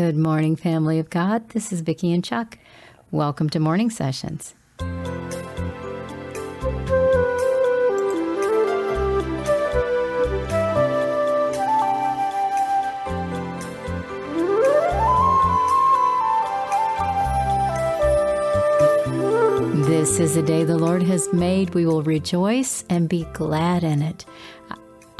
Good morning, family of God. This is Vicki and Chuck. Welcome to Morning Sessions. This is a day the Lord has made. We will rejoice and be glad in it.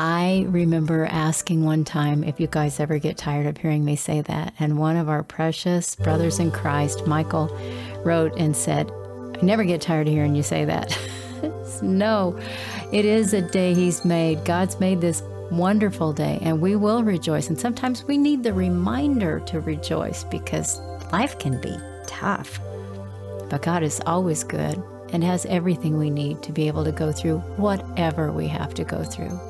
I remember asking one time if you guys ever get tired of hearing me say that. And one of our precious brothers in Christ, Michael, wrote and said, I never get tired of hearing you say that. no, it is a day He's made. God's made this wonderful day, and we will rejoice. And sometimes we need the reminder to rejoice because life can be tough. But God is always good and has everything we need to be able to go through whatever we have to go through.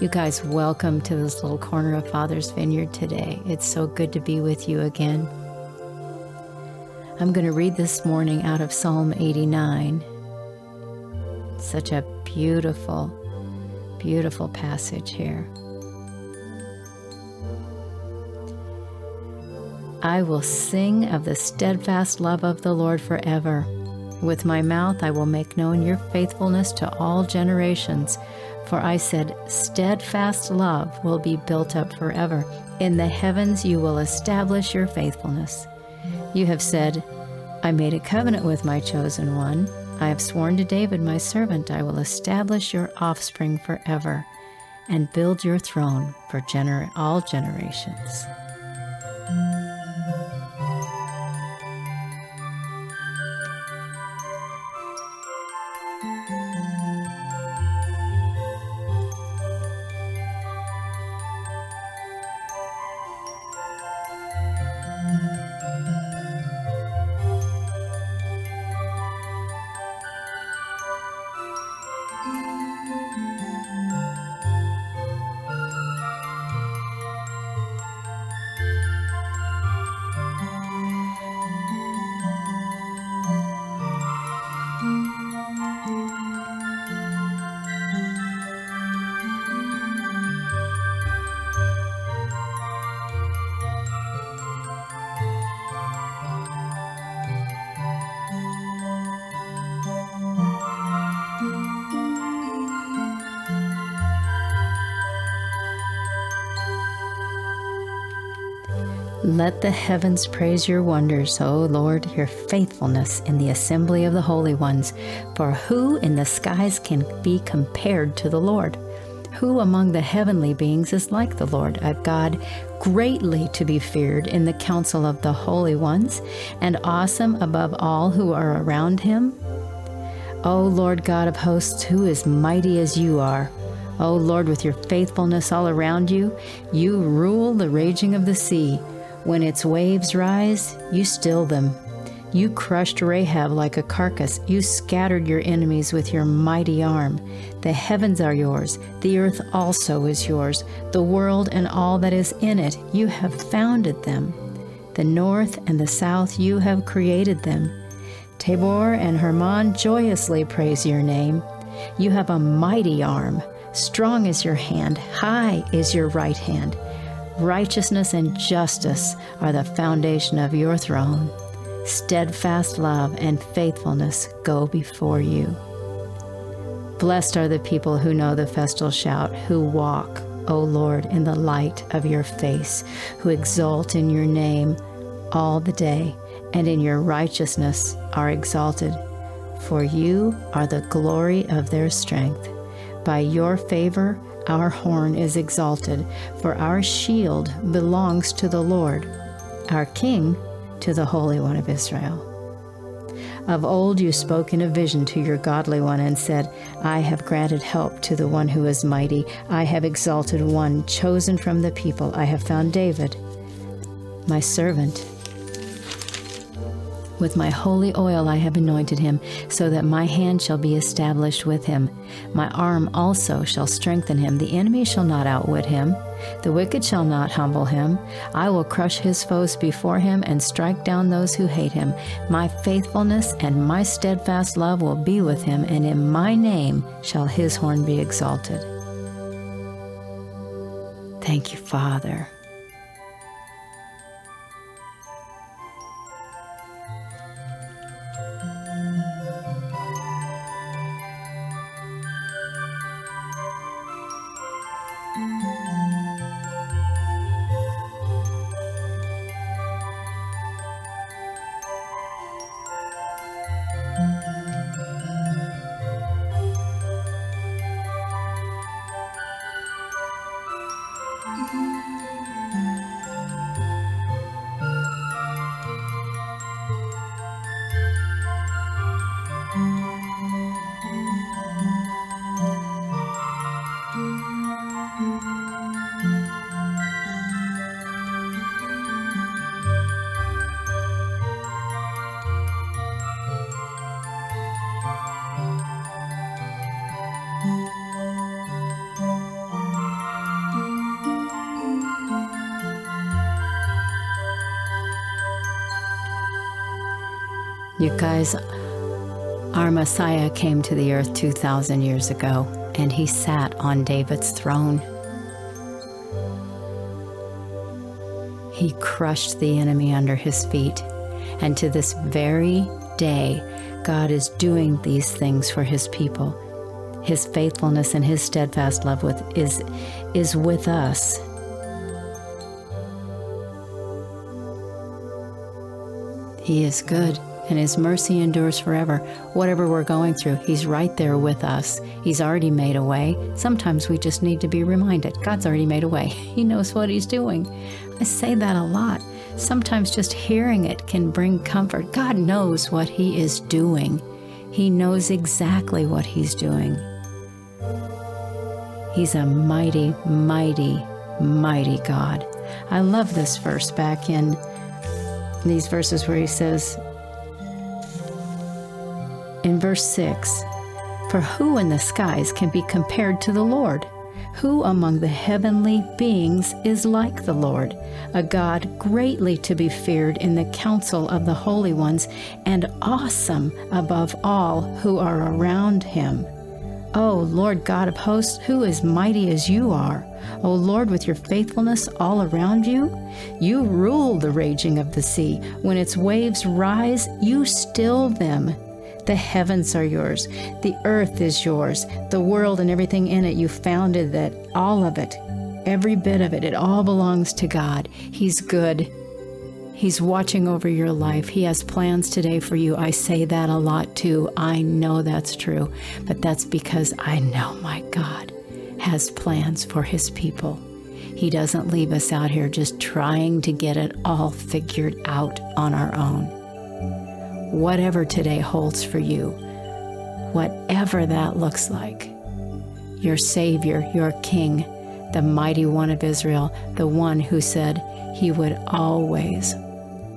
You guys, welcome to this little corner of Father's Vineyard today. It's so good to be with you again. I'm going to read this morning out of Psalm 89. Such a beautiful, beautiful passage here. I will sing of the steadfast love of the Lord forever. With my mouth I will make known your faithfulness to all generations. For I said, Steadfast love will be built up forever. In the heavens you will establish your faithfulness. You have said, I made a covenant with my chosen one. I have sworn to David, my servant, I will establish your offspring forever and build your throne for gener- all generations. Let the heavens praise your wonders, O Lord, your faithfulness in the assembly of the holy ones. For who in the skies can be compared to the Lord? Who among the heavenly beings is like the Lord, a God greatly to be feared in the council of the holy ones, and awesome above all who are around him? O Lord God of hosts, who is mighty as you are? O Lord, with your faithfulness all around you, you rule the raging of the sea. When its waves rise, you still them. You crushed Rahab like a carcass. You scattered your enemies with your mighty arm. The heavens are yours. The earth also is yours. The world and all that is in it, you have founded them. The north and the south, you have created them. Tabor and Hermon joyously praise your name. You have a mighty arm. Strong is your hand. High is your right hand. Righteousness and justice are the foundation of your throne. Steadfast love and faithfulness go before you. Blessed are the people who know the festal shout, who walk, O Lord, in the light of your face, who exult in your name all the day, and in your righteousness are exalted. For you are the glory of their strength. By your favor, our horn is exalted, for our shield belongs to the Lord, our King to the Holy One of Israel. Of old you spoke in a vision to your godly one and said, I have granted help to the one who is mighty. I have exalted one chosen from the people. I have found David, my servant. With my holy oil I have anointed him, so that my hand shall be established with him. My arm also shall strengthen him. The enemy shall not outwit him. The wicked shall not humble him. I will crush his foes before him and strike down those who hate him. My faithfulness and my steadfast love will be with him, and in my name shall his horn be exalted. Thank you, Father. You guys, our Messiah came to the earth 2,000 years ago, and he sat on David's throne. He crushed the enemy under his feet. And to this very day, God is doing these things for his people. His faithfulness and his steadfast love with is is with us. He is good and his mercy endures forever. Whatever we're going through, he's right there with us. He's already made a way. Sometimes we just need to be reminded God's already made a way. He knows what he's doing. I say that a lot. Sometimes just hearing it can bring comfort. God knows what he is doing. He knows exactly what he's doing. He's a mighty, mighty, mighty God. I love this verse back in these verses where he says, in verse 6 For who in the skies can be compared to the Lord? Who among the heavenly beings is like the Lord, a God greatly to be feared in the council of the holy ones, and awesome above all who are around him? O Lord God of hosts, who is mighty as you are? O Lord, with your faithfulness all around you? You rule the raging of the sea. When its waves rise, you still them. The heavens are yours. The earth is yours. The world and everything in it, you founded that, all of it, every bit of it, it all belongs to God. He's good. He's watching over your life. He has plans today for you. I say that a lot too. I know that's true, but that's because I know my God has plans for his people. He doesn't leave us out here just trying to get it all figured out on our own whatever today holds for you, whatever that looks like. Your Savior, your King, the mighty one of Israel, the one who said he would always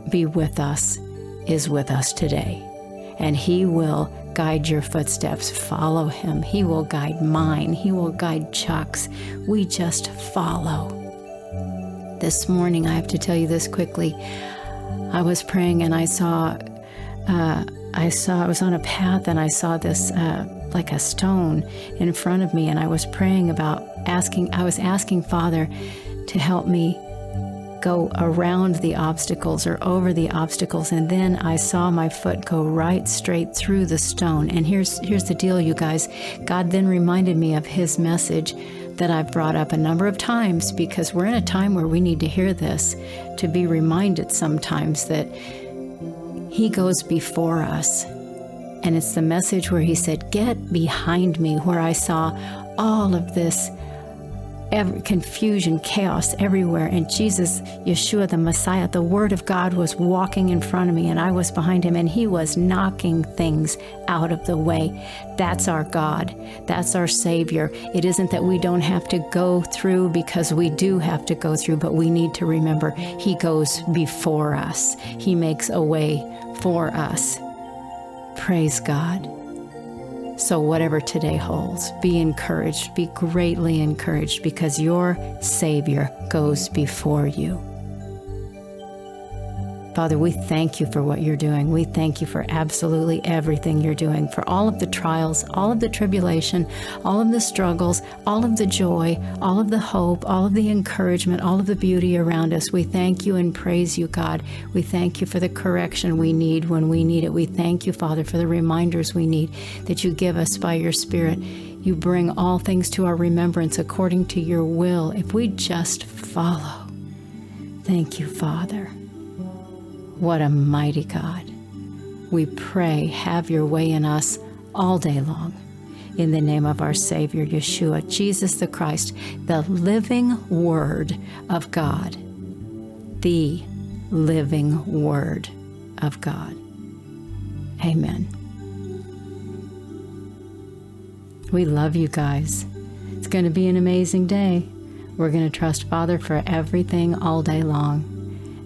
be with us, is with us today. And he will guide your footsteps. Follow him. He will guide mine. He will guide Chuck's. We just follow. This morning, I have to tell you this quickly. I was praying and I saw uh, I saw, I was on a path and I saw this uh, like a stone in front of me, and I was praying about asking, I was asking Father to help me go around the obstacles or over the obstacles. And then I saw my foot go right straight through the stone. And here's here's the deal you guys. God then reminded me of his message that I've brought up a number of times because we're in a time where we need to hear this to be reminded sometimes that he goes before us. And it's the message where he said, Get behind me, where I saw all of this every, confusion, chaos everywhere. And Jesus, Yeshua, the Messiah, the Word of God was walking in front of me, and I was behind him, and he was knocking things out of the way. That's our God. That's our Savior. It isn't that we don't have to go through because we do have to go through, but we need to remember He goes before us, He makes a way for us. Praise God. So, whatever today holds, be encouraged, be greatly encouraged because your Savior goes before you. Father, we thank you for what you're doing. We thank you for absolutely everything you're doing, for all of the trials, all of the tribulation, all of the struggles, all of the joy, all of the hope, all of the encouragement, all of the beauty around us. We thank you and praise you, God. We thank you for the correction we need when we need it. We thank you, Father, for the reminders we need that you give us by your Spirit. You bring all things to our remembrance according to your will if we just follow. Thank you, Father. What a mighty God. We pray, have your way in us all day long. In the name of our Savior, Yeshua, Jesus the Christ, the living Word of God, the living Word of God. Amen. We love you guys. It's going to be an amazing day. We're going to trust Father for everything all day long.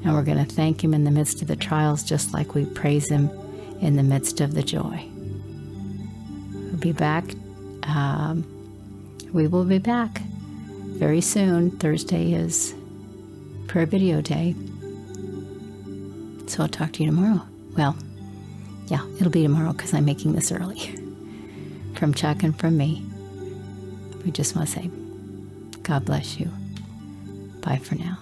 And we're going to thank Him in the midst of the trials, just like we praise Him in the midst of the joy. We'll be back. Um, we will be back very soon. Thursday is prayer video day. So I'll talk to you tomorrow. Well, yeah, it'll be tomorrow because I'm making this early. From Chuck and from me, we just want to say, God bless you. Bye for now.